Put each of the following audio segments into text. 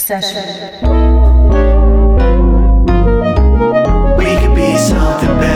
session. We could be something better.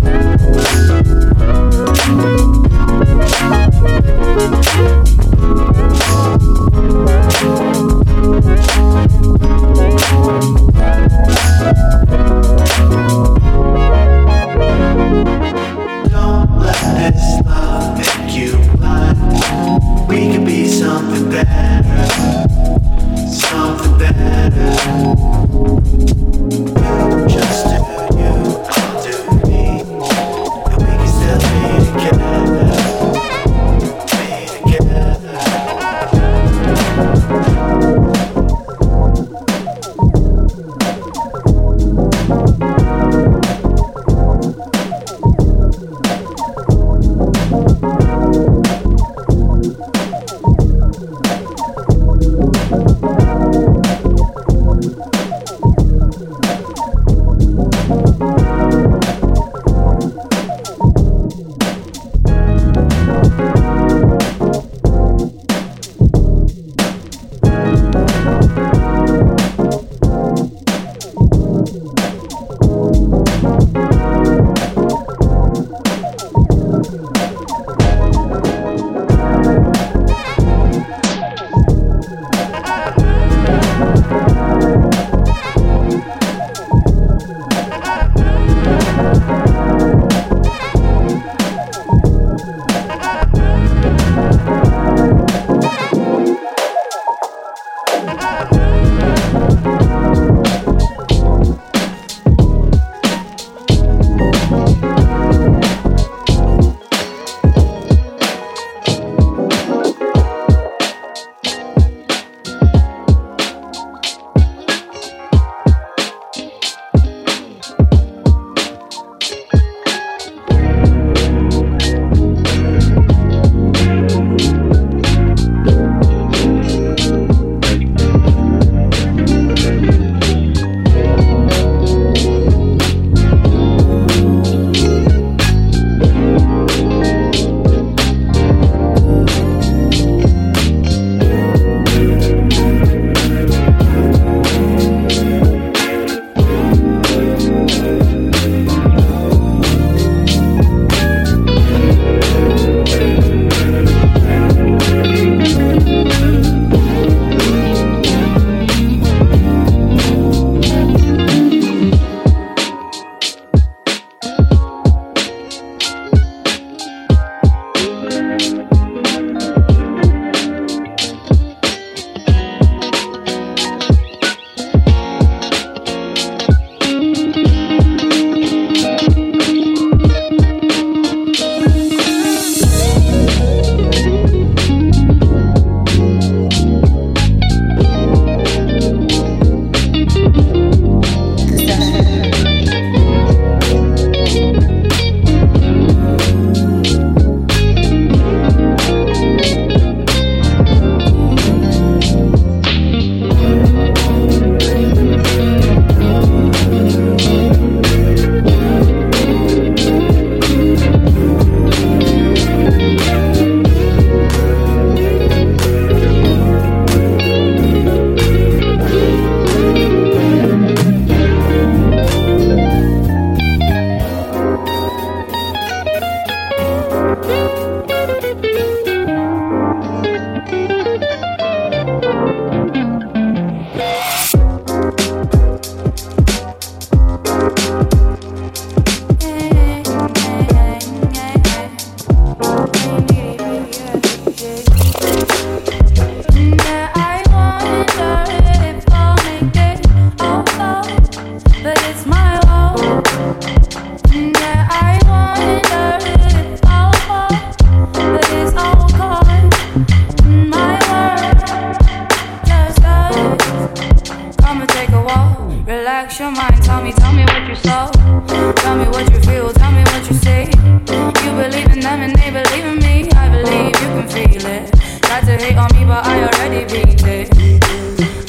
but I already beat it.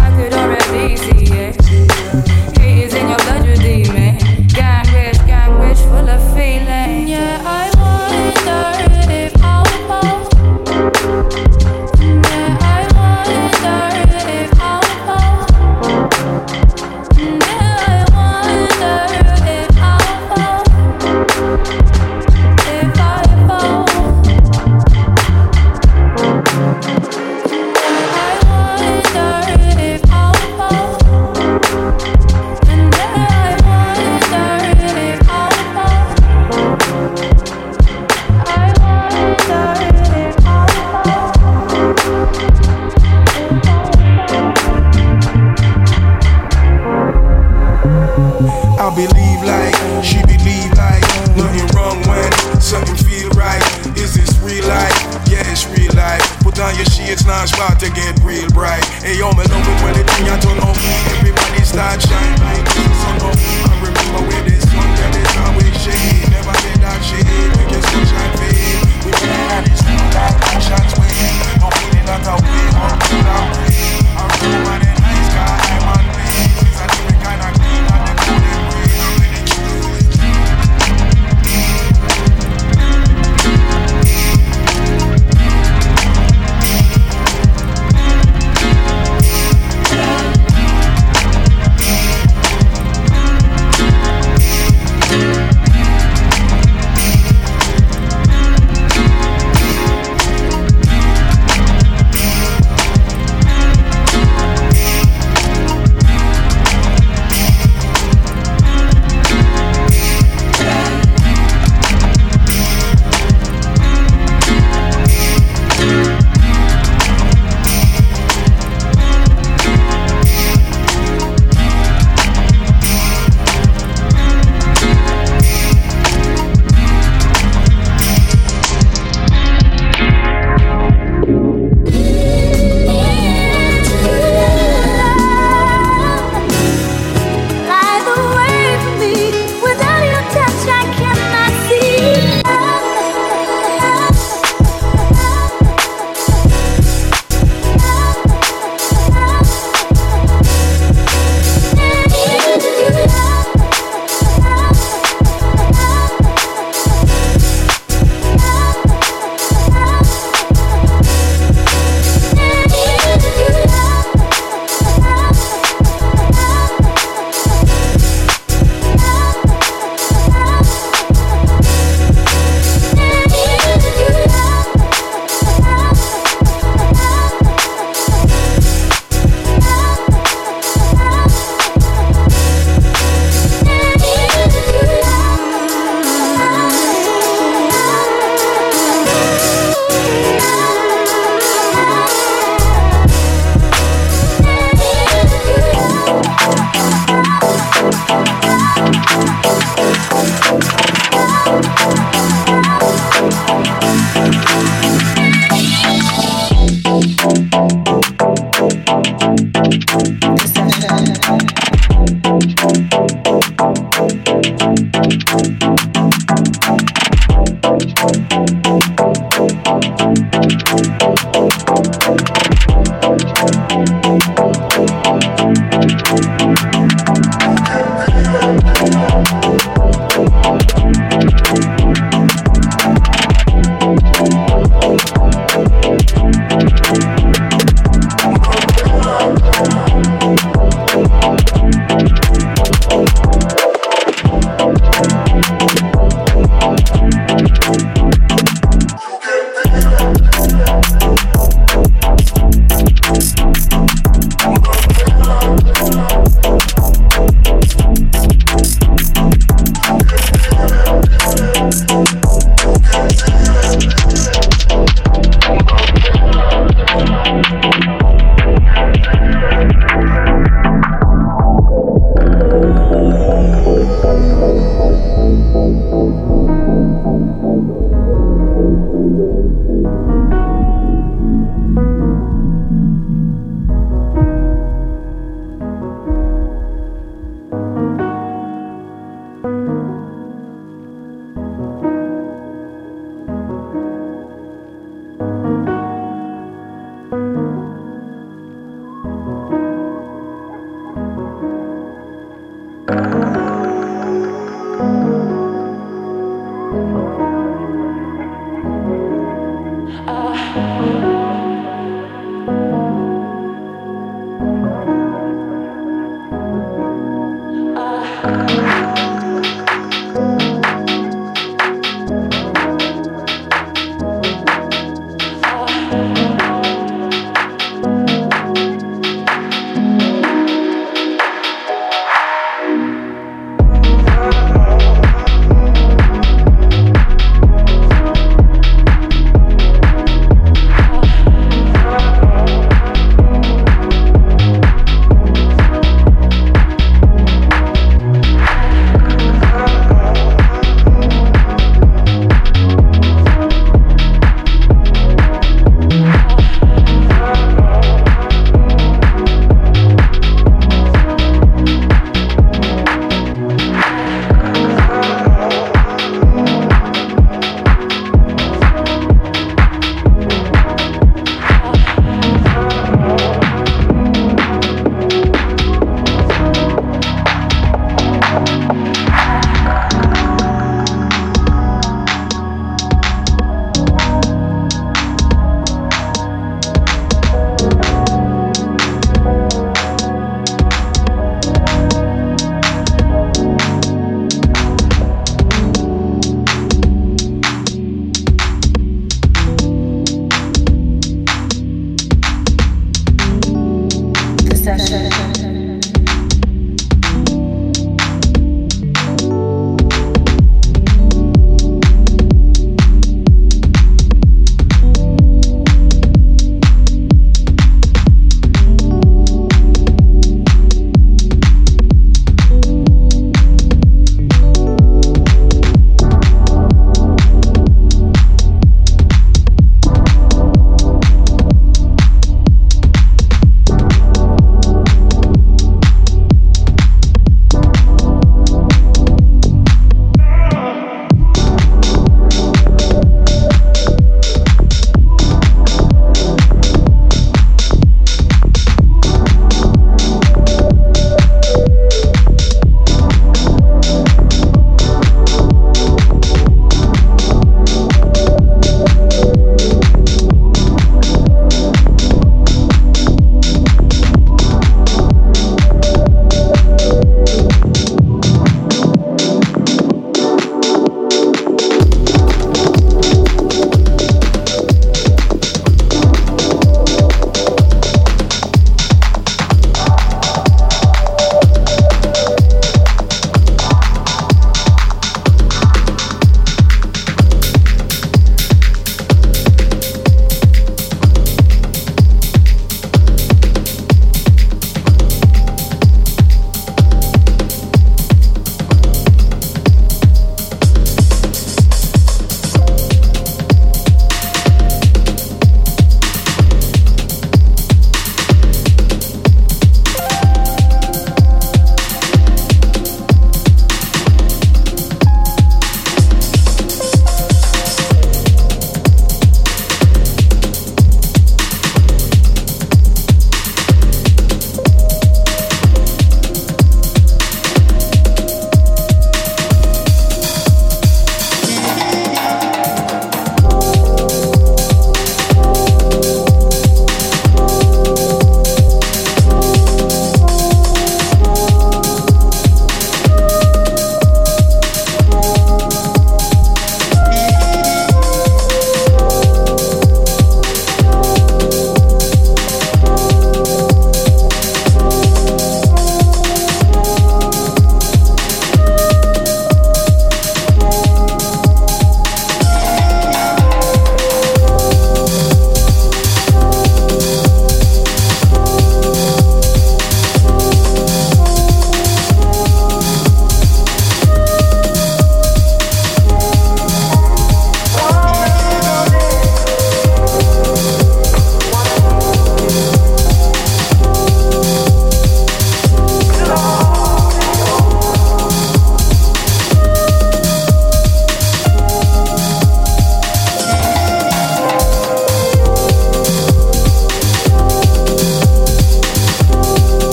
I could already see it.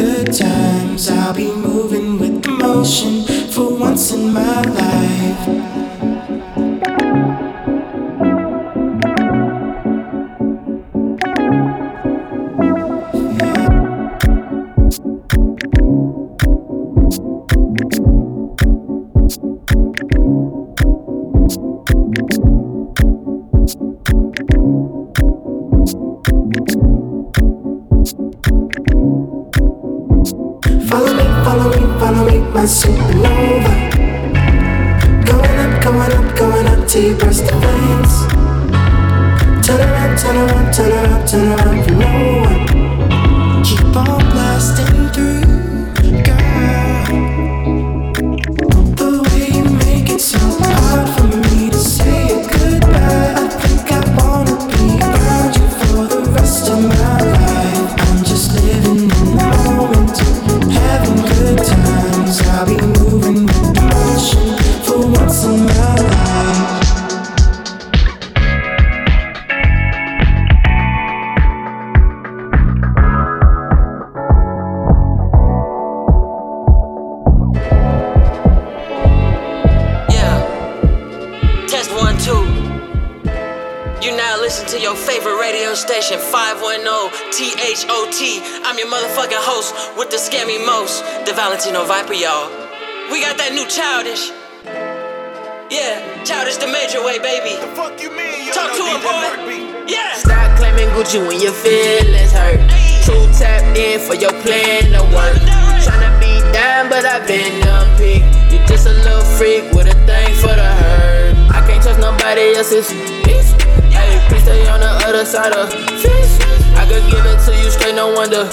good times. I'll be moving with emotion for once in my life. Host with the me most, the Valentino Viper, y'all. We got that new childish. Yeah, childish the major way, baby. The fuck you mean? You Talk to know him, boy. Yeah. Stop claiming Gucci when your feelings hurt. True tapped in for your plan to work. Tryna be down, but I've been unpicked. You just a little freak with a thing for the hurt. I can't trust nobody else's bitch. Hey, please stay on the other side of fish. I could give it to you straight, no wonder.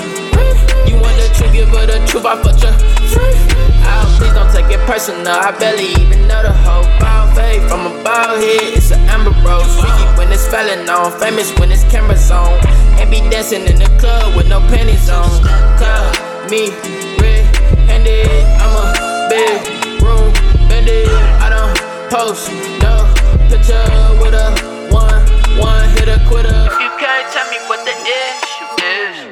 You want truth, give her the truth, I fucked you free. Oh, please don't take it personal. I barely even know the whole ball fade from a bald head. It's an amber rose. Freaky when it's falling on, famous when it's cameras on. And be dancing in the club with no panties on. Call me red handed. I'm a big room bandit. I don't post no picture with a one, one hitter quitter. You can't tell me what the issue is.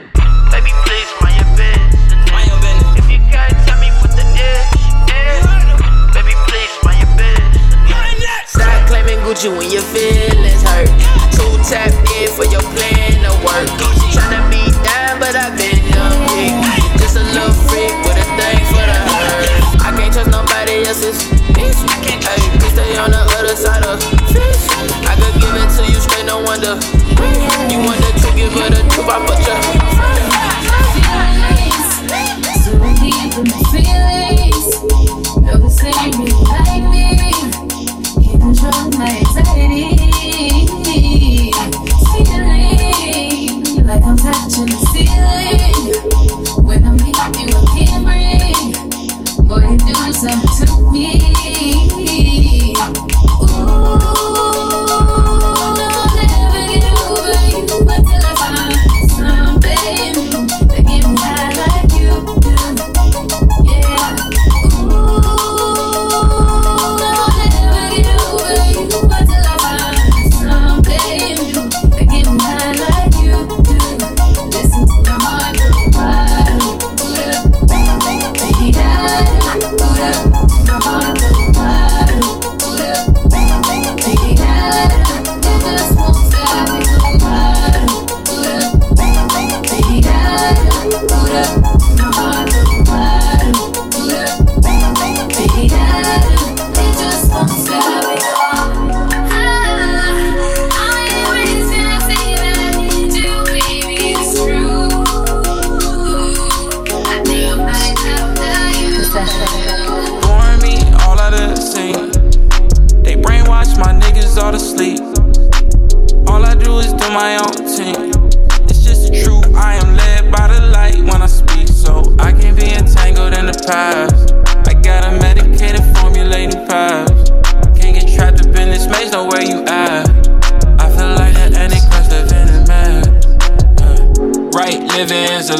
Claiming when your feelings hurt. Too tapped in for your plan to work.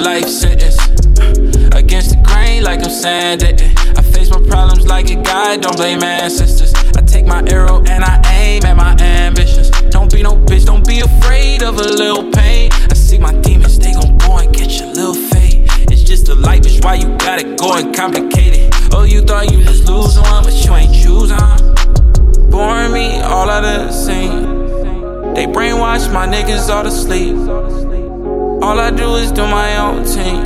Life sentence. Against the grain, like I'm saying that eh. I face my problems like a guy, don't blame ancestors. I take my arrow and I aim at my ambitions. Don't be no bitch, don't be afraid of a little pain. I see my demons, they gon' go and get your little fate. It's just a life, it's why you gotta go and complicate it. Oh, you thought you was losing one, but you ain't choosing. Boring me all of the scene. They brainwash my niggas all to sleep. All I do is do my own thing.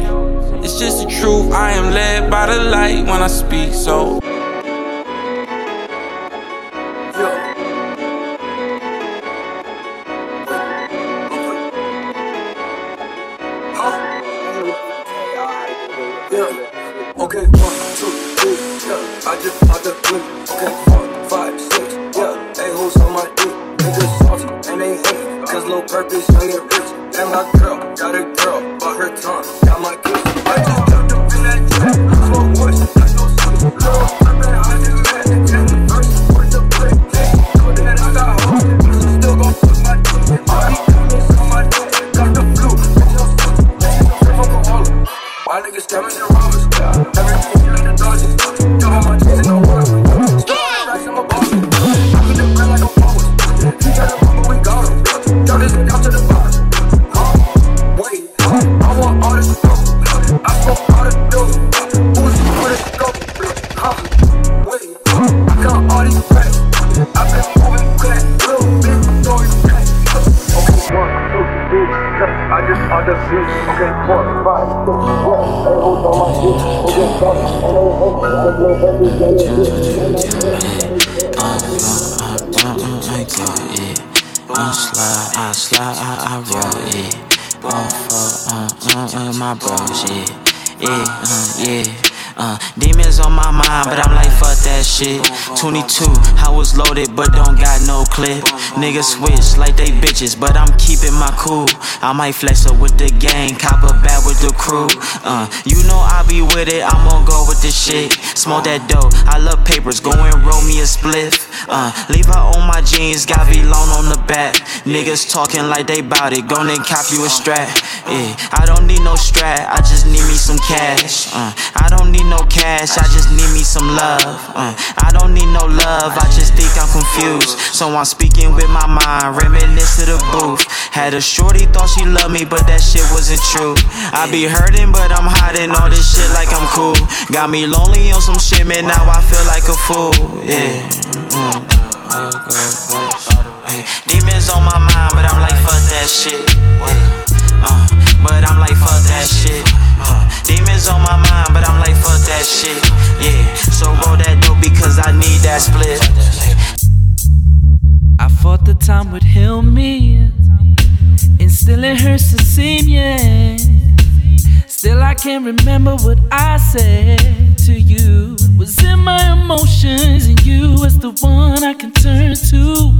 It's just the truth. I am led by the light when I speak. So I slide, I slide, I, I roll, yeah. One for, uh, uh, uh, my uh, yeah. Uh, demons on my mind, but I'm like, fuck that shit. 22, I was loaded, but don't got no clip. Niggas switch like they bitches, but I'm keeping my cool. I might flex up with the gang, cop a bad with the crew. Uh, you know I be with it, I'm gon' go with this shit. Smoke that dope, I love papers, go and roll me a spliff. Uh, leave her on my jeans, got be loan on the back. Niggas talking like they bout it, gon' and cop you a strap. Yeah, I don't need no strap, I just need me some cash. Uh, I don't need no cash, I just need me some love. Uh, I don't need no love, I just think I'm confused. So I'm speaking with my mind, reminisce to the booth. Had a shorty thought she loved me, but that shit wasn't true. I be hurting, but I'm hiding all this shit like I'm cool. Got me lonely on some shit, man, now I feel like a fool. Yeah. Mm. Demons on my mind, but I'm like, fuck that shit. But I'm like, fuck that shit. Uh, demons on my mind, but I'm like, fuck that shit. Yeah, so roll that dope because I need that split. I fought the time would heal me, and still it hurts to see yeah. Still, I can't remember what I said to you. Was in my emotions, and you was the one I can turn to,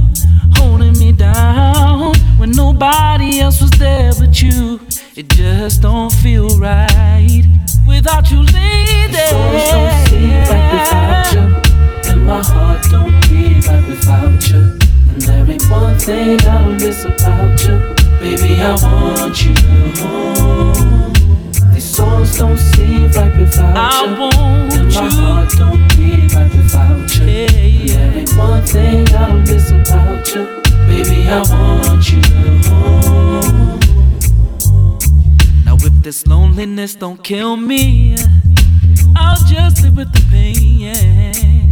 holding me down when nobody else was there but you. It just don't feel right without you, lady. Souls don't see right without you, and my heart don't beat right without you. And there ain't one thing I'll miss about you, baby. I want you. These songs don't seem right without I you. want and my you. heart don't beat right without you. Yeah, And there ain't one thing I'll miss about you, baby. I want you. This loneliness don't kill me, I'll just live with the pain.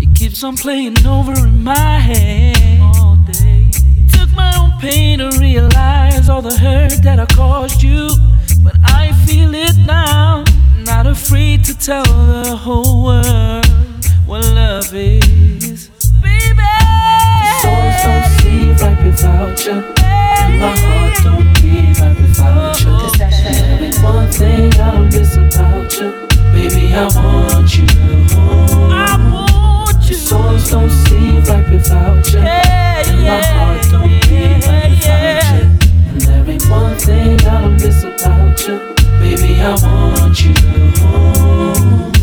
It keeps on playing over in my head all day. Took my own pain to realize all the hurt that I caused you, but I feel it now. Not afraid to tell the whole world what love is, baby. Souls don't seem right without you, my heart don't beat right without you. Oh, there one thing I'll miss about you, baby. I want you. I want you. Don't seem right without you, Yeah, and my heart don't beat right without you. And there ain't one thing I'll miss about you, baby. I want you.